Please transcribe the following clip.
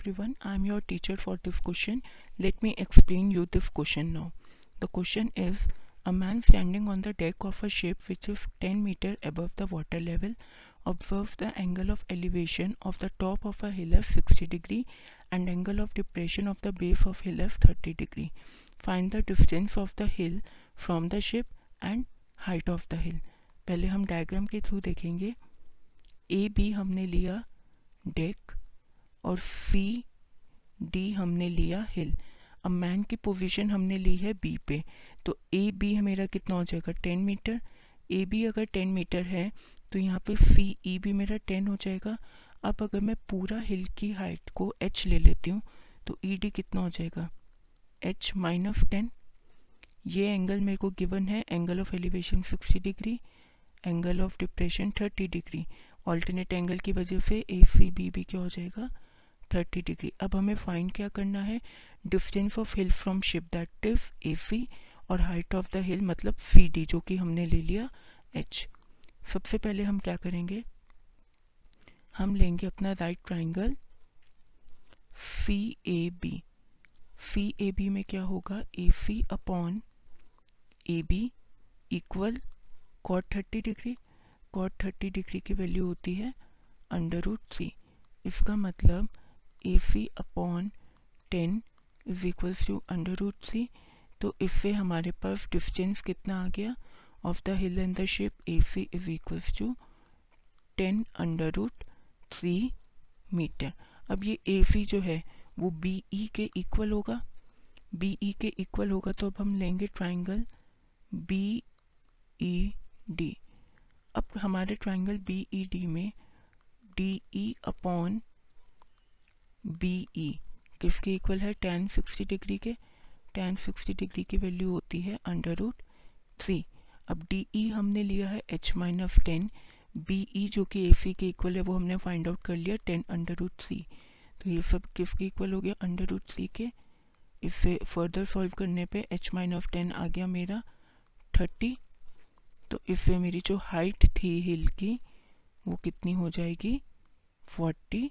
everyone, I am your teacher for this question. Let me explain you this question now. The question is a man standing on the deck of a ship which is 10 meter above the water level observes the angle of elevation of the top of a hill as 60 degree and angle of depression of the base of hill as 30 degree. Find the distance of the hill from the ship and height of the hill. पहले हम diagram के through देखेंगे A B हमने लिया deck और C D हमने लिया हिल अब मैन की पोजीशन हमने ली है बी पे. तो ए बी मेरा कितना हो जाएगा? टेन मीटर ए बी अगर टेन मीटर है तो यहाँ पे सी ई भी मेरा टेन हो जाएगा. अब अगर मैं पूरा हिल की हाइट को एच ले लेती हूँ तो ई डी कितना हो जाएगा? एच माइनस टेन ये एंगल मेरे को गिवन है. Angle of elevation sixty degree angle of depression thirty degree alternate angle की वजह से ए सी बी भी क्या हो जाएगा? थर्टी डिग्री अब हमें फाइंड क्या करना है? Distance of hill from ship that is A C और हाइट ऑफ़ द हिल मतलब सी डी जो कि हमने ले लिया एच सबसे पहले हम क्या करेंगे? हम लेंगे अपना right triangle C A B C A B में क्या होगा? A C upon A B equal cot thirty degree cot thirty degree की वैल्यू होती है अंडर रूट थ्री इसका मतलब A C upon ten is equals to under root three तो इससे हमारे पास डिस्टेंस कितना आ गया? Of the hill and the ship A C is equals to ten under root three metre अब ये ए सी जो है, वो बी ई के इक्वल होगा। बी ई के इक्वल होगा तो अब हम लेंगे ट्राइंगल बी ई डी अब हमारे ट्राइंगल बी ई डी में D E upon B E किसके इक्वल है? टेन सिक्सटी डिग्री के। टेन सिक्सटी डिग्री की वैल्यू होती है अंडर रूट थ्री अब डी ई हमने लिया है H minus ten B E जो कि ए सी के इक्वल है, वो हमने फाइंड आउट कर लिया टेन अंडर रूट थ्री तो ये सब किसके इक्वल हो गया? अंडर रूट थ्री के। इससे फर्दर सॉल्व करने पे एच माइनस टेन आ गया मेरा थर्टी तो इससे मेरी जो हाइट थी हिल की, वो कितनी हो जाएगी? Forty